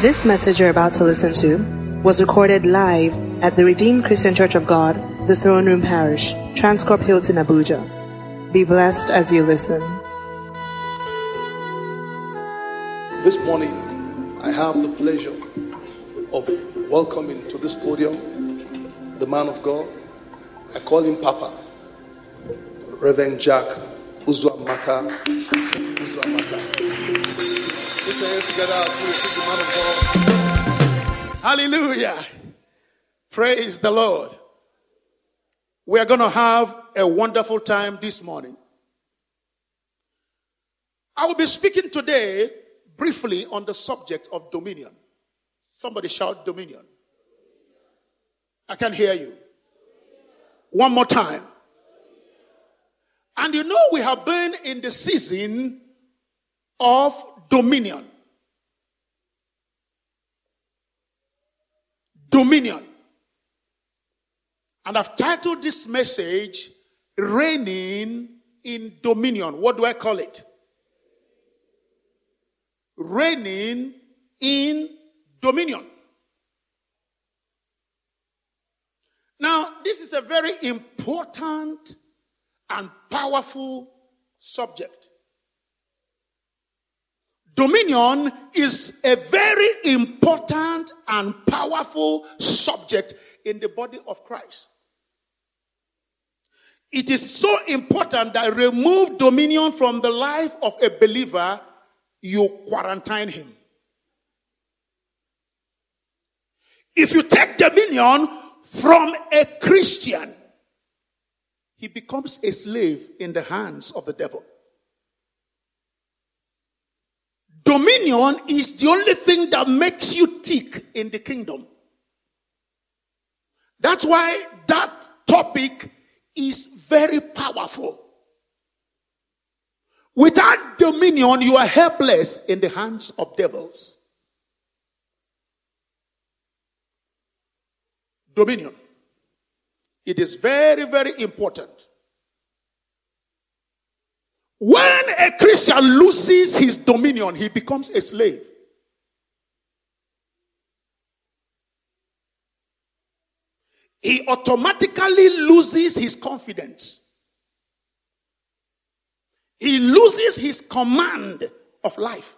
This message you're about to listen to was recorded live at the Redeemed Christian Church of God, the Throne Room Parish, Transcorp Hilton, Abuja. Be blessed as you listen. This morning, I have the pleasure of welcoming to this podium the man of God. I call him Papa, Reverend Jack. Uzuamaka. Hallelujah. Praise the Lord. We are going to have a wonderful time this morning. I will be speaking today briefly on the subject of dominion. Somebody shout dominion. I can hear you. One more time. And you know, we have been in the season of dominion. Dominion. And I've titled this message, Reigning in Dominion. What do I call it? Reigning in Dominion. Now, this is a very important and powerful subject. Dominion is a very important and powerful subject in the body of Christ. It is so important that remove dominion from the life of a believer, you quarantine him. If you take dominion from a Christian, he becomes a slave in the hands of the devil. Dominion is the only thing that makes you tick in the kingdom. That's why that topic is very powerful. Without dominion, you are helpless in the hands of devils. Dominion. It is very, very important. When a Christian loses his dominion, he becomes a slave. He automatically loses his confidence. He loses his command of life.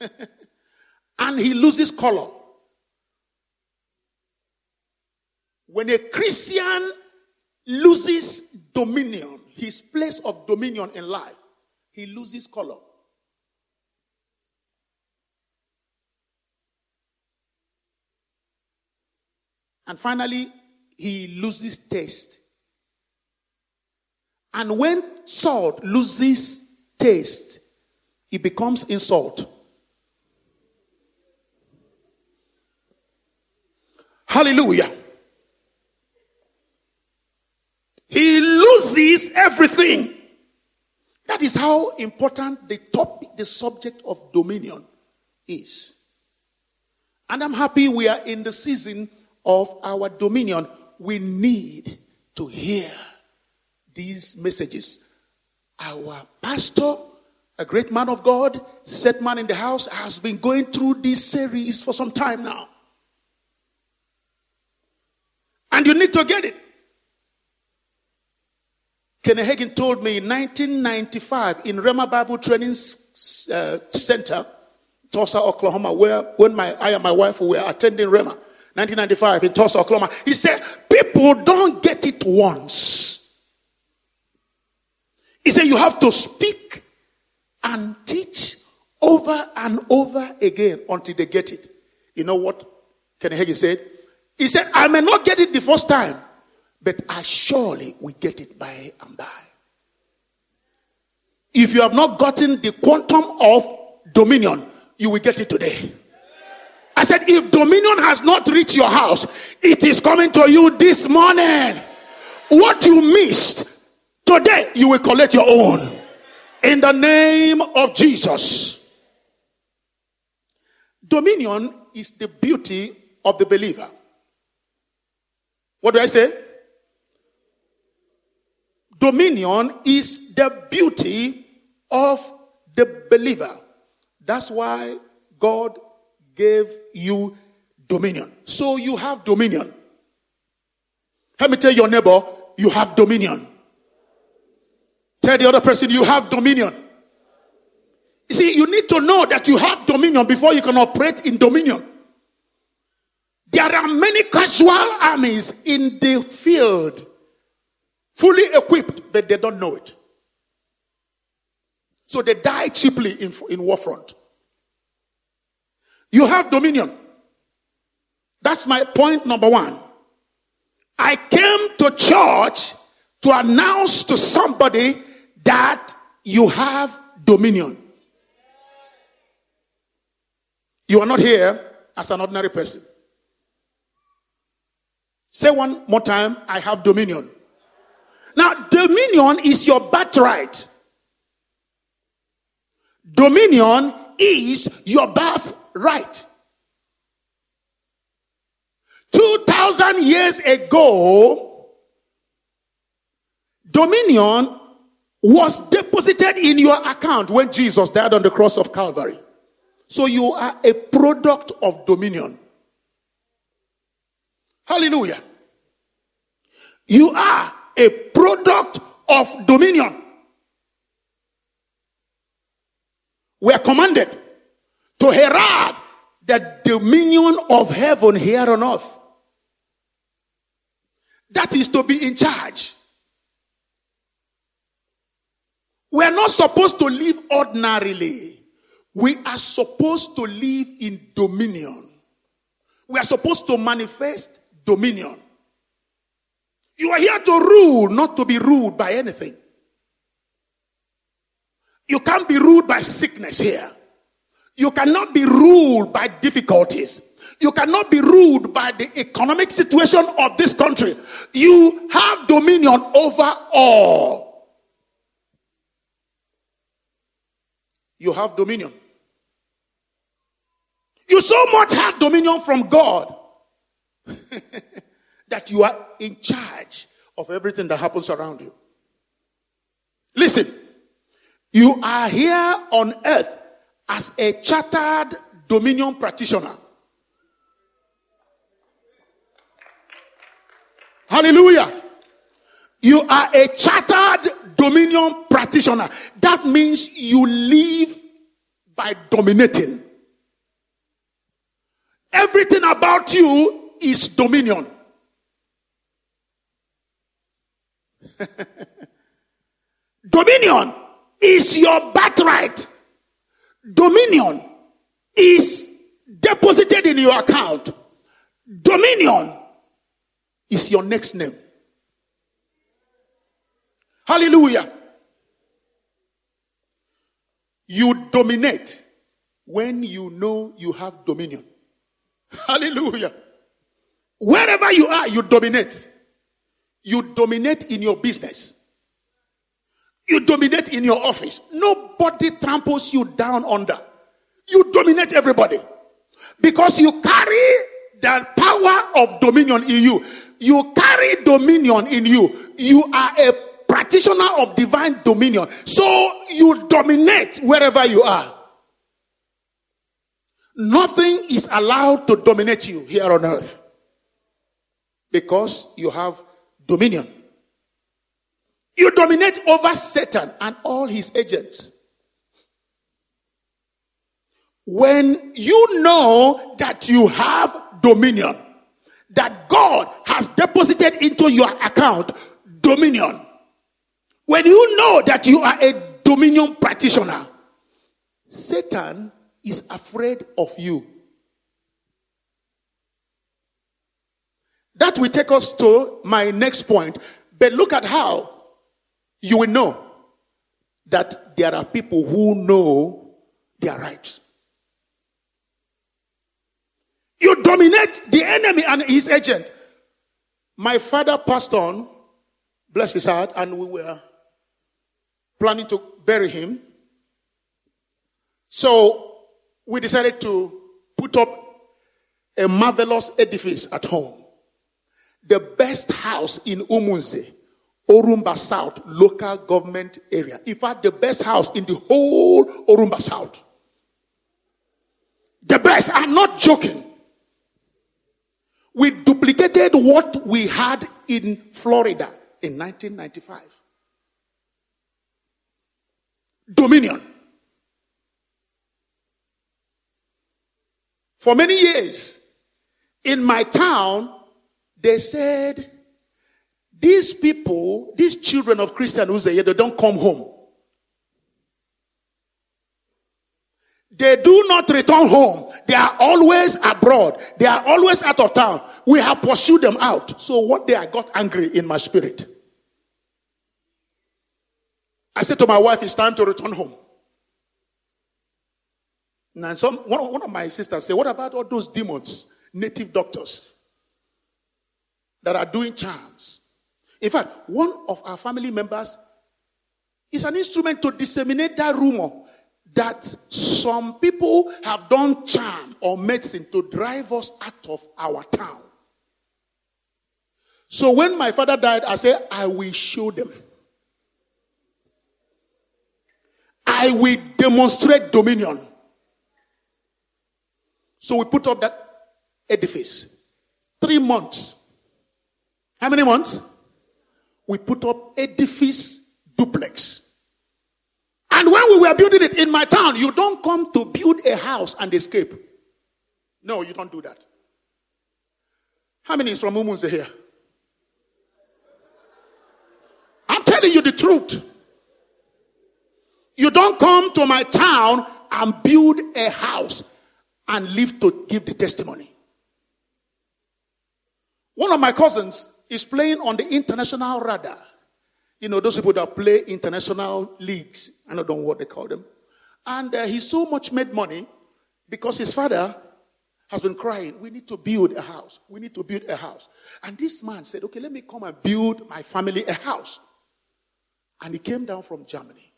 and he loses color. When a Christian loses dominion, his place of dominion in life, he loses color. And finally, he loses taste. And when salt loses taste, it becomes insult. Hallelujah. He loses everything. That is how important the topic, the subject of dominion is. And I'm happy we are in the season of our dominion. We need to hear these messages. Our pastor, a great man of God, set man in the house, has been going through this series for some time now. And you need to get it. Kenny Hagin told me in 1995 in Rhema Bible Training uh, Center, Tulsa, Oklahoma, where when my I and my wife were attending Rhema, 1995 in Tulsa, Oklahoma, he said, People don't get it once. He said, You have to speak and teach over and over again until they get it. You know what Kenny Hagin said? He said, I may not get it the first time, but I surely will get it by and by. If you have not gotten the quantum of dominion, you will get it today. I said, if dominion has not reached your house, it is coming to you this morning. What you missed today, you will collect your own. In the name of Jesus. Dominion is the beauty of the believer. What do I say? Dominion is the beauty of the believer. That's why God gave you dominion. So you have dominion. Let me tell your neighbor, you have dominion. Tell the other person, you have dominion. You see, you need to know that you have dominion before you can operate in dominion. There are many casual armies in the field, fully equipped, but they don't know it. So they die cheaply in, in war front. You have dominion. That's my point number one. I came to church to announce to somebody that you have dominion. You are not here as an ordinary person. Say one more time I have dominion. Now, dominion is your birthright. Dominion is your birthright. 2,000 years ago, dominion was deposited in your account when Jesus died on the cross of Calvary. So you are a product of dominion. Hallelujah. You are a product of dominion. We are commanded to herald the dominion of heaven here on earth. That is to be in charge. We are not supposed to live ordinarily. We are supposed to live in dominion. We are supposed to manifest dominion. You are here to rule, not to be ruled by anything. You can't be ruled by sickness here. You cannot be ruled by difficulties. You cannot be ruled by the economic situation of this country. You have dominion over all. You have dominion. You so much have dominion from God that you are in charge of everything that happens around you. Listen, you are here on earth as a chartered dominion practitioner. Hallelujah. You are a chartered dominion practitioner. That means you live by dominating. Everything about you is dominion. dominion is your birthright. Dominion is deposited in your account. Dominion is your next name. Hallelujah. You dominate when you know you have dominion. Hallelujah. Wherever you are, you dominate. You dominate in your business. You dominate in your office. Nobody tramples you down under. You dominate everybody. Because you carry the power of dominion in you. You carry dominion in you. You are a practitioner of divine dominion. So you dominate wherever you are. Nothing is allowed to dominate you here on earth because you have dominion. You dominate over Satan and all his agents. When you know that you have dominion, that God has deposited into your account dominion, when you know that you are a dominion practitioner, Satan is afraid of you. That will take us to my next point. But look at how you will know that there are people who know their rights. You dominate the enemy and his agent. My father passed on, bless his heart, and we were planning to bury him. So we decided to put up a marvelous edifice at home. The best house in Umunze, Orumba South local government area. In fact, the best house in the whole Orumba South. The best. I'm not joking. We duplicated what we had in Florida in 1995. Dominion. For many years, in my town, they said, these people, these children of Christian who's here, they don't come home. They do not return home. They are always abroad. They are always out of town. We have pursued them out. So one day I got angry in my spirit. I said to my wife, it's time to return home. And some, one, one of my sisters said, what about all those demons, native doctors, that are doing charms? In fact, one of our family members is an instrument to disseminate that rumor that some people have done charm or medicine to drive us out of our town. So when my father died, I said, I will show them. I will demonstrate dominion. So we put up that edifice. Three months. How many months? We put up edifice duplex. And when we were building it in my town, you don't come to build a house and escape. No, you don't do that. How many is from Umunze here? I'm telling you the truth. You don't come to my town and build a house and live to give the testimony. One of my cousins is playing on the international radar. You know, those people that play international leagues. I don't know what they call them. And uh, he so much made money because his father has been crying, We need to build a house. We need to build a house. And this man said, Okay, let me come and build my family a house. And he came down from Germany.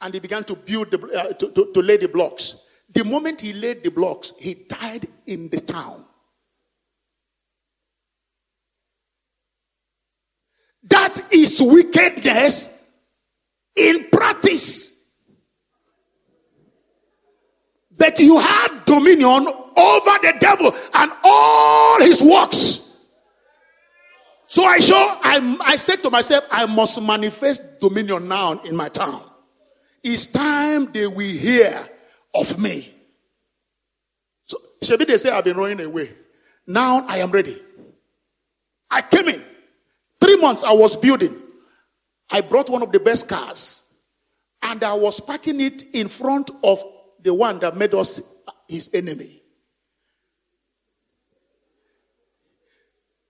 And he began to build the, uh, to, to, to lay the blocks. The moment he laid the blocks, he died in the town. That is wickedness in practice. But you have dominion over the devil and all his works. So I show, I, I said to myself, I must manifest dominion now in my town. It's time they will hear of me. So, Shebi, they say I've been running away. Now I am ready. I came in. Three months I was building. I brought one of the best cars and I was parking it in front of the one that made us his enemy.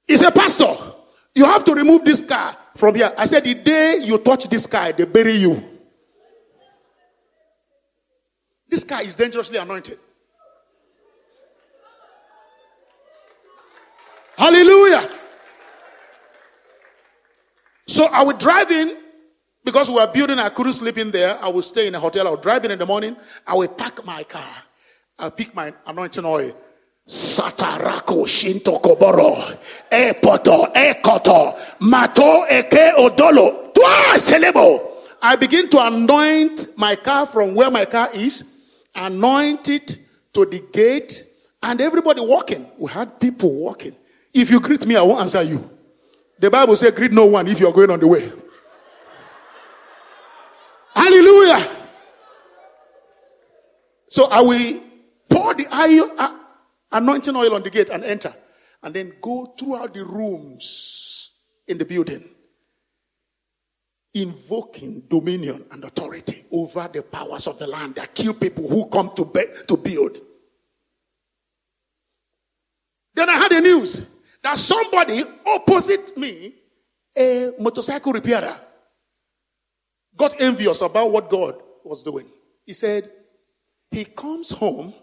He said, Pastor, you have to remove this car from here. I said, The day you touch this car, they bury you. This car is dangerously anointed. Hallelujah. So I would drive in because we were building, I couldn't sleep in there. I would stay in a hotel. I would drive in in the morning. I would pack my car. I pick my anointing oil. Satarako shinto koboro. E poto, e koto. Mato eke odolo. I begin to anoint my car from where my car is. Anoint it to the gate. And everybody walking. We had people walking. If you greet me, I won't answer you. The Bible says, greet no one if you're going on the way. Hallelujah. So I will pour the oil, uh, anointing oil on the gate and enter. And then go throughout the rooms in the building. Invoking dominion and authority over the powers of the land that kill people who come to, be- to build. Then I had the news that somebody opposite me, a motorcycle repairer, got envious about what God was doing. He said, He comes home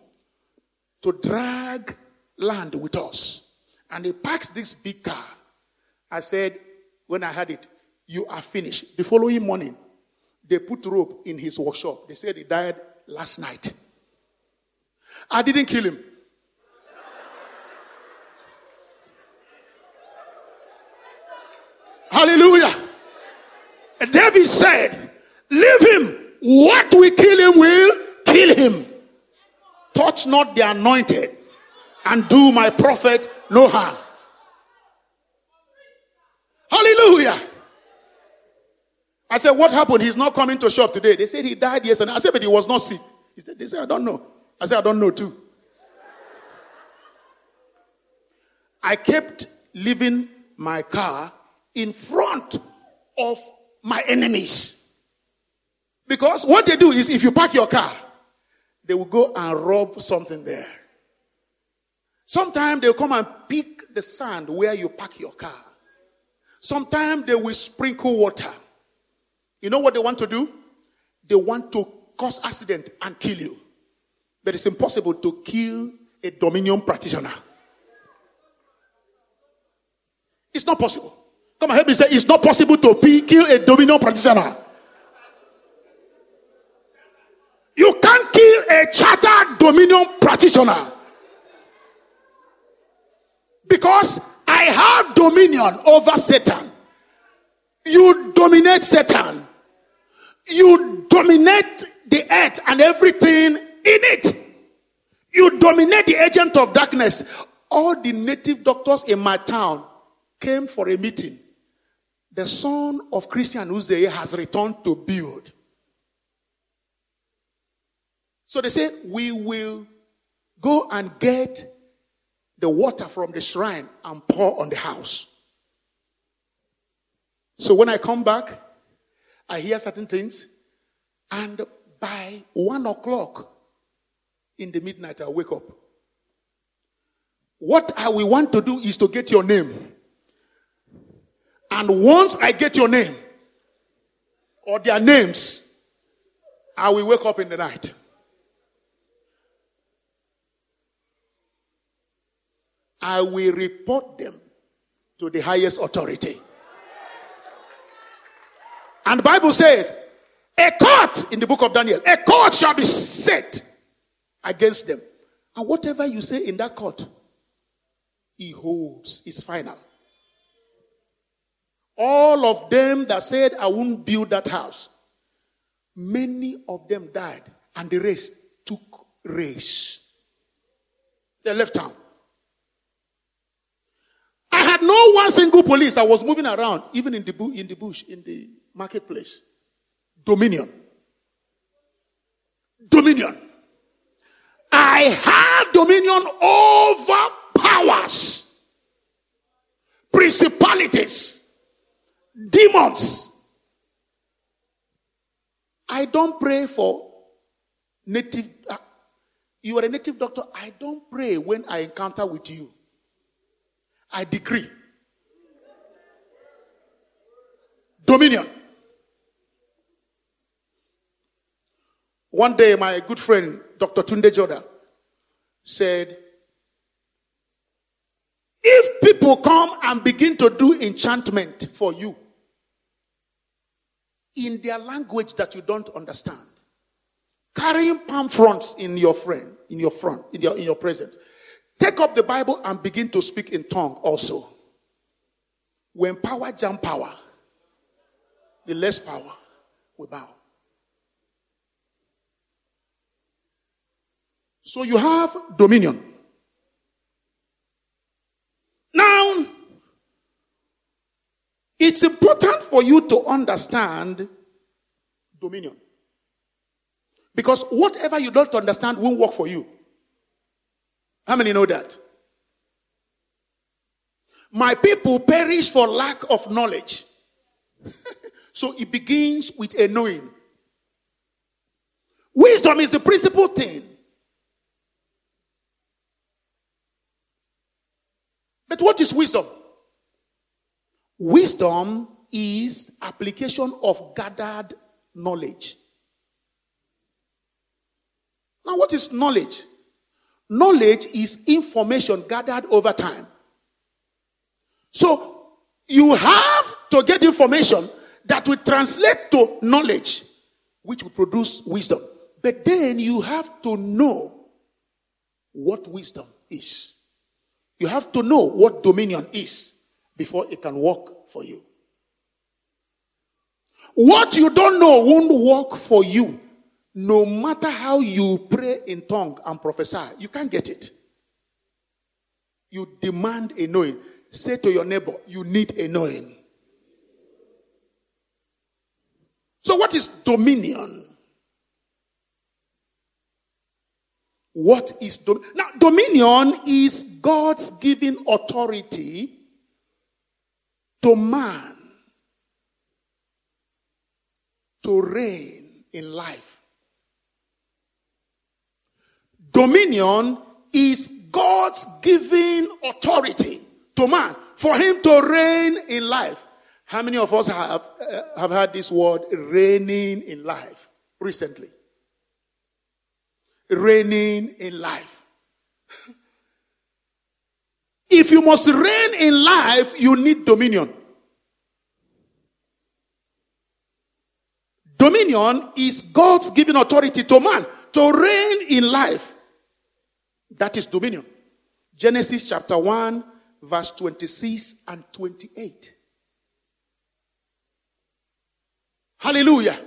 to drag land with us. And he parks this big car. I said, when I had it, you are finished. The following morning, they put rope in his workshop. They said he died last night. I didn't kill him. Hallelujah. And David said, Leave him. What we kill him will kill him. touch not the anointed and do my prophet no harm. Hallelujah. I said, What happened? He's not coming to shop today. They said he died yesterday. I said, But he was not sick. He said, They said, I don't know. I said, I don't know too. I kept leaving my car in front of my enemies. Because what they do is if you park your car, they will go and rob something there. Sometimes they'll come and pick the sand where you park your car. Sometimes they will sprinkle water. You know what they want to do? They want to cause accident and kill you. But it's impossible to kill a dominion practitioner. It's not possible. Come on, help me say it's not possible to kill a dominion practitioner. You can't kill a chartered dominion practitioner. Because I have dominion over Satan. You dominate Satan. You dominate the earth and everything in it. You dominate the agent of darkness. All the native doctors in my town came for a meeting. The son of Christian Uze has returned to build. So they said, We will go and get the water from the shrine and pour on the house. So when I come back, I hear certain things, and by one o'clock in the midnight, I wake up. What I will want to do is to get your name. And once I get your name or their names, I will wake up in the night. I will report them to the highest authority. And the Bible says, a court in the book of Daniel, a court shall be set against them. And whatever you say in that court, he holds, is final. All of them that said, I won't build that house, many of them died, and the rest took race. They left town. I had no one single police. I was moving around, even in the, bu- in the bush, in the marketplace. Dominion. Dominion. I have dominion over powers, principalities, demons. I don't pray for native. Uh, you are a native doctor. I don't pray when I encounter with you. I decree dominion. One day, my good friend, Dr. Tunde Joda, said, If people come and begin to do enchantment for you in their language that you don't understand, carrying palm fronts in your friend, in your front, in your, in your presence, take up the Bible and begin to speak in tongue also. When power jump power, the less power will bow. So you have dominion. Now, it's important for you to understand dominion. Because whatever you don't understand won't work for you. How many know that? My people perish for lack of knowledge. so it begins with a knowing. Wisdom is the principal thing. But what is wisdom? Wisdom is application of gathered knowledge. Now, what is knowledge? Knowledge is information gathered over time. So, you have to get information that will translate to knowledge, which will produce wisdom. But then you have to know what wisdom is. You have to know what dominion is before it can work for you. What you don't know won't work for you no matter how you pray in tongue and prophesy, you can't get it. You demand a knowing. Say to your neighbor, you need a knowing. So, what is dominion? What is dominion? Now, dominion is God's given authority to man to reign in life. Dominion is God's giving authority to man for him to reign in life. How many of us have, uh, have had this word reigning in life recently? Reigning in life. If you must reign in life, you need dominion. Dominion is God's given authority to man to reign in life. That is dominion. Genesis chapter 1, verse 26 and 28. Hallelujah.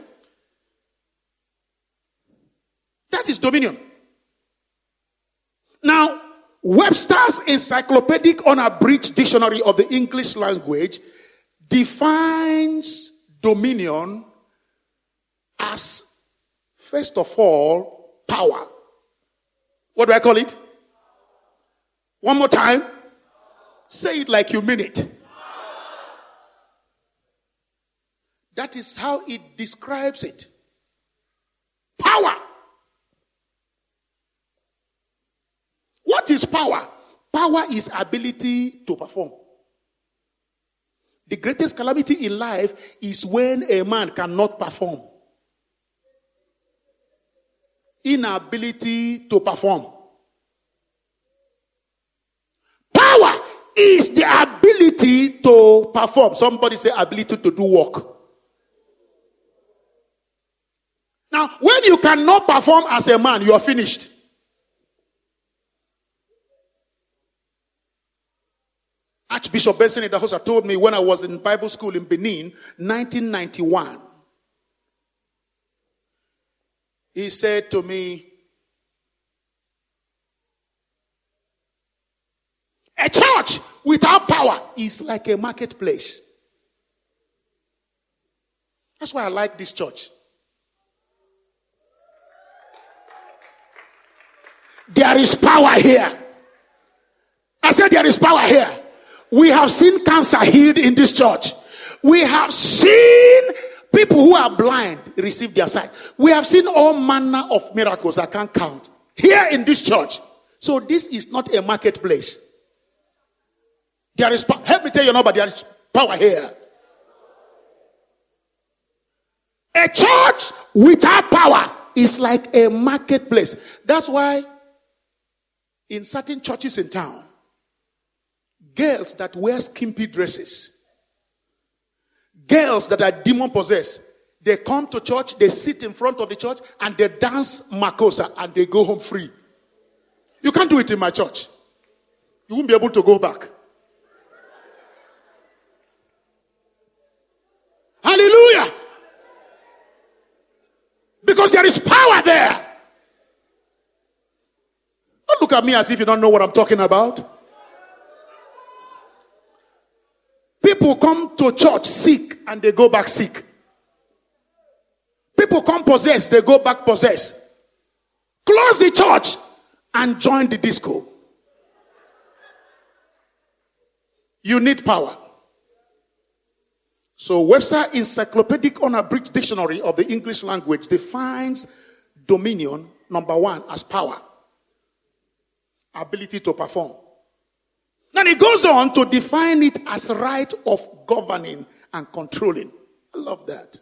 That is dominion. Now, Webster's Encyclopedic Unabridged Dictionary of the English Language defines dominion as, first of all, power. What do I call it? One more time. Say it like you mean it. That is how it describes it. Power. What is power? Power is ability to perform. The greatest calamity in life is when a man cannot perform. Inability to perform. Power is the ability to perform. Somebody say ability to do work. Now, when you cannot perform as a man, you are finished. Archbishop Benson Idahosa told me when I was in Bible school in Benin, 1991. He said to me, A church without power is like a marketplace. That's why I like this church. There is power here. I said, There is power here. We have seen cancer healed in this church. We have seen people who are blind receive their sight. We have seen all manner of miracles I can't count here in this church. So this is not a marketplace. There is power. Help me tell you nobody there is power here. A church without power is like a marketplace. That's why in certain churches in town, girls that wear skimpy dresses, girls that are demon possessed, they come to church, they sit in front of the church, and they dance makossa and they go home free. You can't do it in my church. You won't be able to go back. Hallelujah. Because there is power there. Don't look at me as if you don't know what I'm talking about. People come to church sick and they go back sick. People come possessed, they go back possessed. Close the church and join the disco. You need power. So, Webster Encyclopedic Unabridged Dictionary of the English Language defines dominion, number one, as power, ability to perform. Then he goes on to define it as right of governing and controlling. I love that.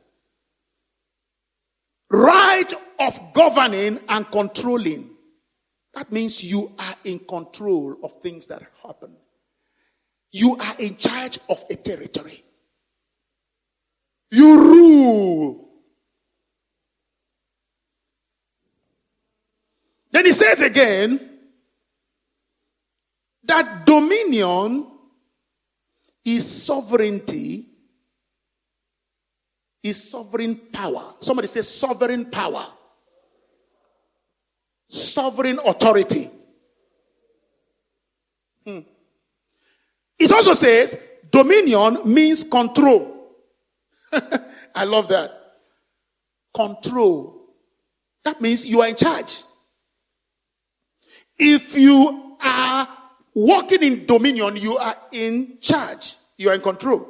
Right of governing and controlling. That means you are in control of things that happen. You are in charge of a territory. You rule. Then he says again that dominion is sovereignty, is sovereign power. Somebody says sovereign power. sovereign authority. Hmm. It also says dominion means control. I love that. Control. That means you are in charge. If you are walking in dominion, you are in charge. You are in control.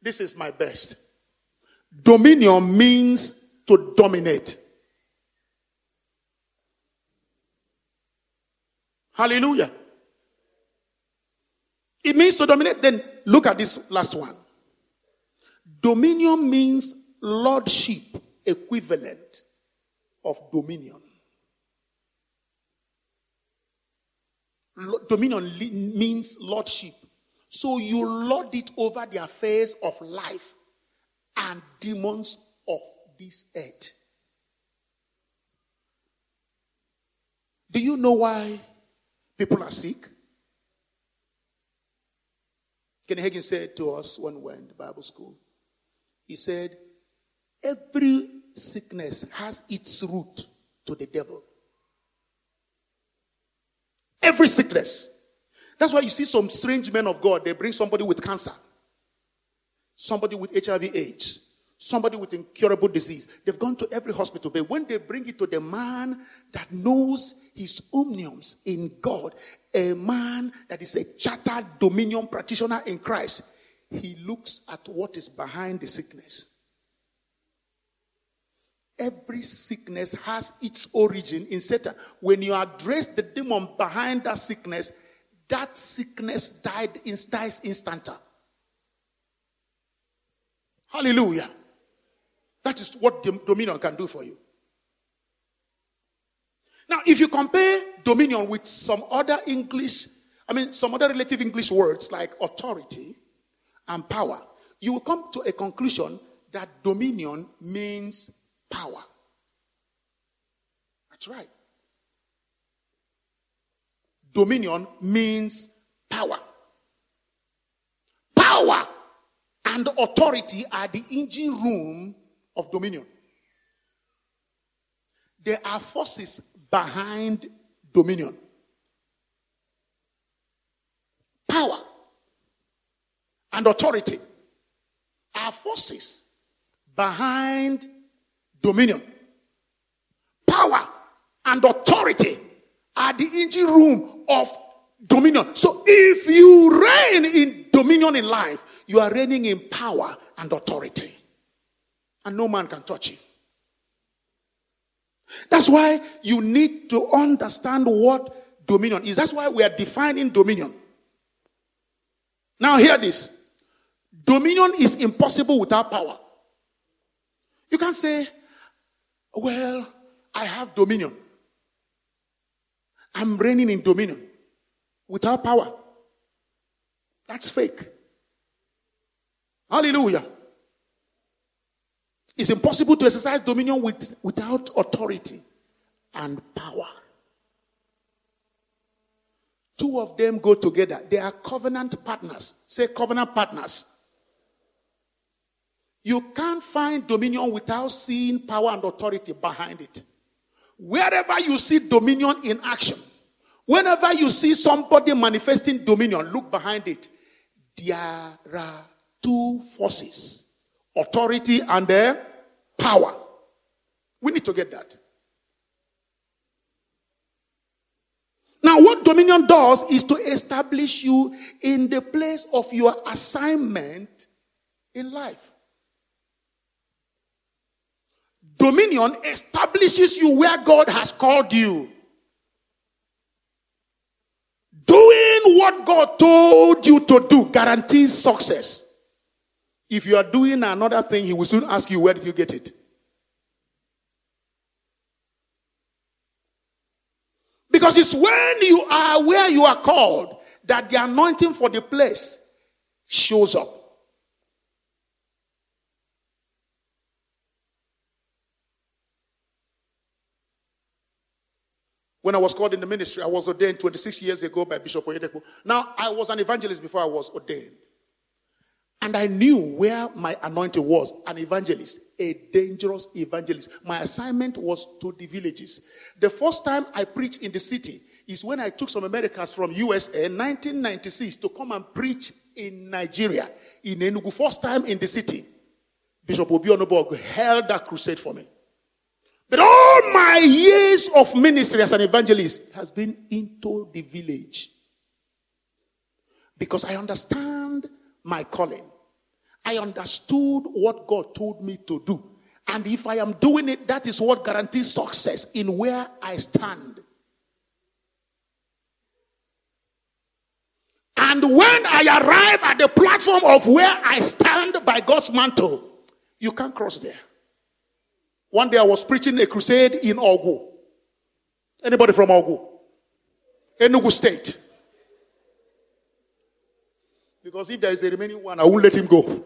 This is my best. Dominion means to dominate. Hallelujah. It means to dominate. Then look at this last one. Dominion means lordship, equivalent of dominion. Dominion means lordship. So you lord it over the affairs of life and demons of this earth. Do you know why people are sick? Ken Hagin said to us when we were in the Bible school, he said, Every sickness has its root to the devil. Every sickness. That's why you see some strange men of God, they bring somebody with cancer, somebody with HIV AIDS, somebody with incurable disease. They've gone to every hospital, but when they bring it to the man that knows his omniums in God, a man that is a chartered dominion practitioner in Christ, he looks at what is behind the sickness. Every sickness has its origin in Satan. When you address the demon behind that sickness, that sickness died in, dies instanta. Hallelujah. That is what dominion can do for you. Now, if you compare dominion with some other English, I mean, some other relative English words like authority and power, you will come to a conclusion that dominion means power. That's right. Dominion means power. Power and authority are the engine room of dominion. There are forces behind dominion. Power and authority are forces behind dominion. Power and authority are the engine room of dominion. So if you reign in dominion in life, you are reigning in power and authority. And no man can touch you. That's why you need to understand what dominion is. That's why we are defining dominion. Now, hear this dominion is impossible without power. You can't say, Well, I have dominion. I'm reigning in dominion without power. That's fake. Hallelujah. It's impossible to exercise dominion with, without authority and power. Two of them go together. They are covenant partners. Say covenant partners. You can't find dominion without seeing power and authority behind it. Wherever you see dominion in action, whenever you see somebody manifesting dominion, look behind it. There are two forces authority and uh, power. We need to get that. Now, what dominion does is to establish you in the place of your assignment in life. Dominion establishes you where God has called you. Doing what God told you to do guarantees success. If you are doing another thing, He will soon ask you, Where did you get it? Because it's when you are where you are called that the anointing for the place shows up. When I was called in the ministry, I was ordained 26 years ago by Bishop Oyedepo. Now, I was an evangelist before I was ordained. And I knew where my anointing was an evangelist, a dangerous evangelist. My assignment was to the villages. The first time I preached in the city is when I took some Americans from USA in 1996 to come and preach in Nigeria, in Enugu, first time in the city. Bishop Obi held that crusade for me. But all my years of ministry as an evangelist has been into the village. Because I understand my calling. I understood what God told me to do. And if I am doing it, that is what guarantees success in where I stand. And when I arrive at the platform of where I stand by God's mantle, you can't cross there. One day I was preaching a crusade in Awgu. Anybody from Awgu? Enugu State. Because if there is a remaining one, I won't let him go.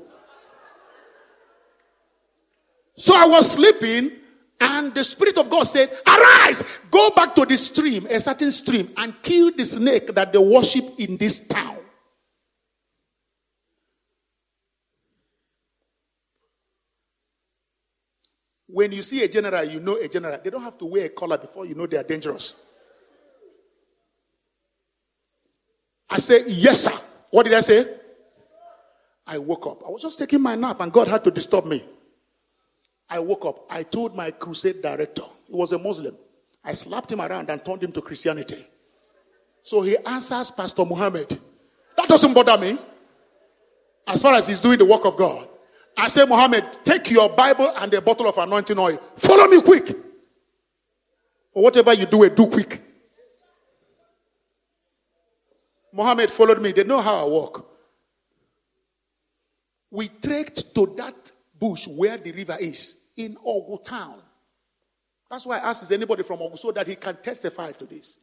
So I was sleeping, and the Spirit of God said, Arise, go back to the stream, a certain stream, and kill the snake that they worship in this town. When you see a general, you know a general. They don't have to wear a collar before you know they are dangerous. I say, Yes, sir. What did I say? I woke up. I was just taking my nap and God had to disturb me. I woke up. I told my crusade director, he was a Muslim. I slapped him around and turned him to Christianity. So he answers Pastor Muhammad. That doesn't bother me. As far as he's doing the work of God. I say, Muhammad, take your Bible and a bottle of anointing oil. Follow me quick. Or whatever you do, eh, do quick. Muhammad followed me. They know how I walk. We trekked to that bush where the river is in Awgu town. That's why I asked, is anybody from Awgu so that he can testify to this?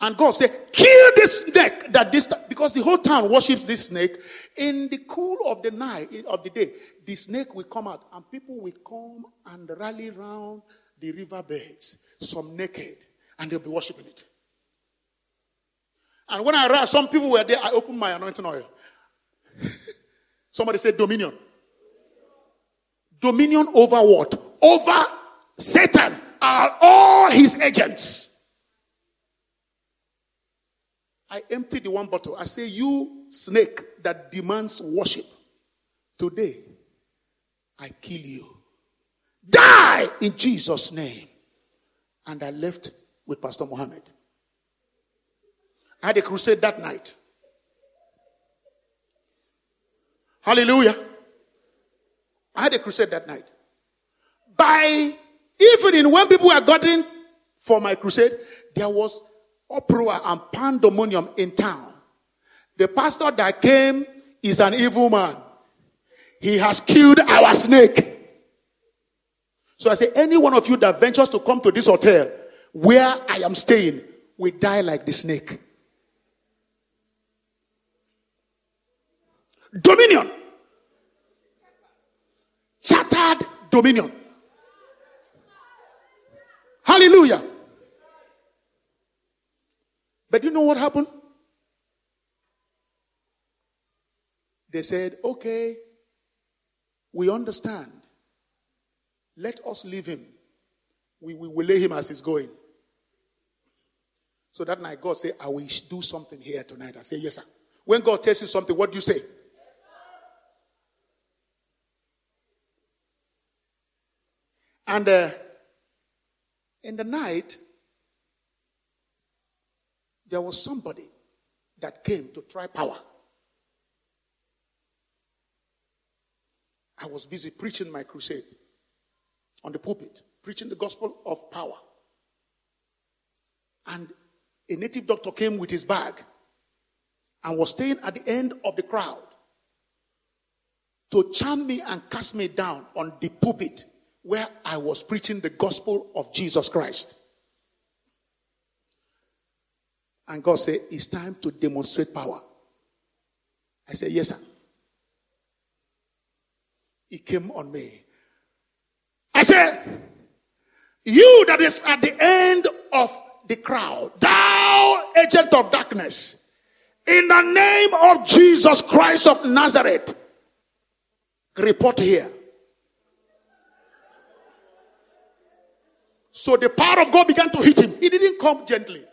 And God said, kill this snake that this, because the whole town worships this snake. In the cool of the night, of the day, the snake will come out and people will come and rally around the riverbeds, some naked, and they'll be worshiping it. And when I arrived, some people were there, I opened my anointing oil. Somebody said dominion. Dominion over what? Over Satan are all his agents. I emptied the one bottle. I say, You snake that demands worship, today I kill you. Die in Jesus' name. And I left with Pastor Muhammad. I had a crusade that night. Hallelujah. I had a crusade that night. By evening, when people were gathering for my crusade, there was uproar and pandemonium in town. The pastor that came is an evil man. He has killed our snake. So I say, any one of you that ventures to come to this hotel where I am staying will die like the snake. Dominion. Shattered dominion. Hallelujah. But you know what happened? They said, okay, we understand. Let us leave him. We, we will lay him as he's going. So that night, God said, I will do something here tonight. I say, Yes, sir. When God tells you something, what do you say? And uh, in the night, there was somebody that came to try power. I was busy preaching my crusade on the pulpit, preaching the gospel of power. And a native doctor came with his bag and was staying at the end of the crowd to charm me and cast me down on the pulpit where I was preaching the gospel of Jesus Christ. And God said, It's time to demonstrate power. I said, Yes, sir. He came on me. I said, You that is at the end of the crowd, thou agent of darkness, In the name of Jesus Christ of Nazareth, report here. So the power of God began to hit him. He didn't come gently.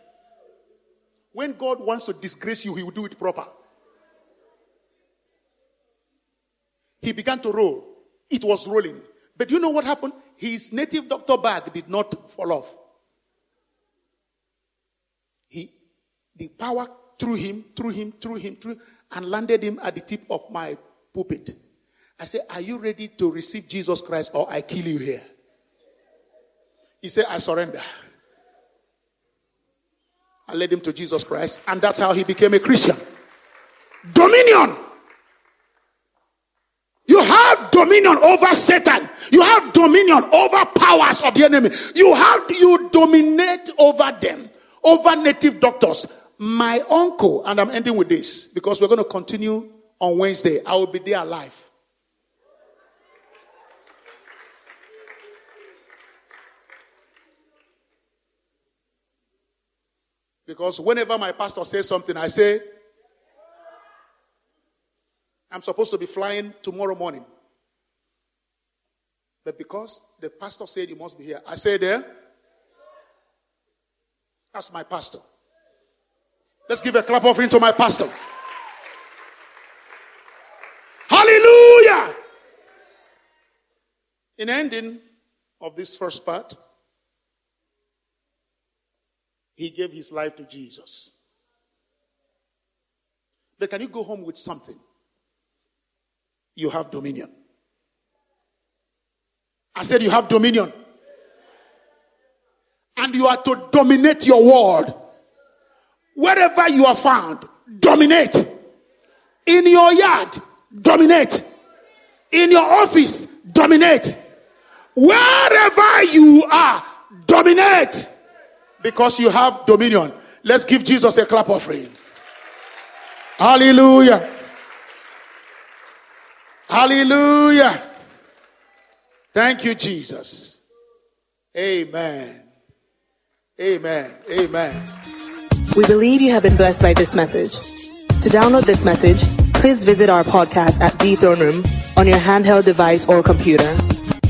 When God wants to disgrace you, He will do it proper. He began to roll. It was rolling. But you know what happened? His native doctor bag did not fall off. He, the power threw him, threw him, threw him, threw, and landed him at the tip of my pulpit. I said, Are you ready to receive Jesus Christ or I kill you here? He said, I surrender. I led him to Jesus Christ, and that's how he became a Christian. Dominion. You have dominion over Satan. You have dominion over powers of the enemy. You have you dominate over them, over native doctors. My uncle, and I'm ending with this because we're going to continue on Wednesday. I will be there alive. Because whenever my pastor says something, I say, I'm supposed to be flying tomorrow morning. But because the pastor said you must be here, I say there. That's my pastor. Let's give a clap offering to my pastor. Hallelujah! In ending of this first part, he gave his life to Jesus. But can you go home with something? You have dominion. I said you have dominion. And you are to dominate your world. Wherever you are found, dominate. In your yard, dominate. In your office, dominate. Wherever you are, dominate because you have dominion. Let's give Jesus a clap offering. Hallelujah. Hallelujah. Thank you, Jesus. Amen. Amen. Amen. We believe you have been blessed by this message. To download this message, please visit our podcast at The Throne Room on your handheld device or computer.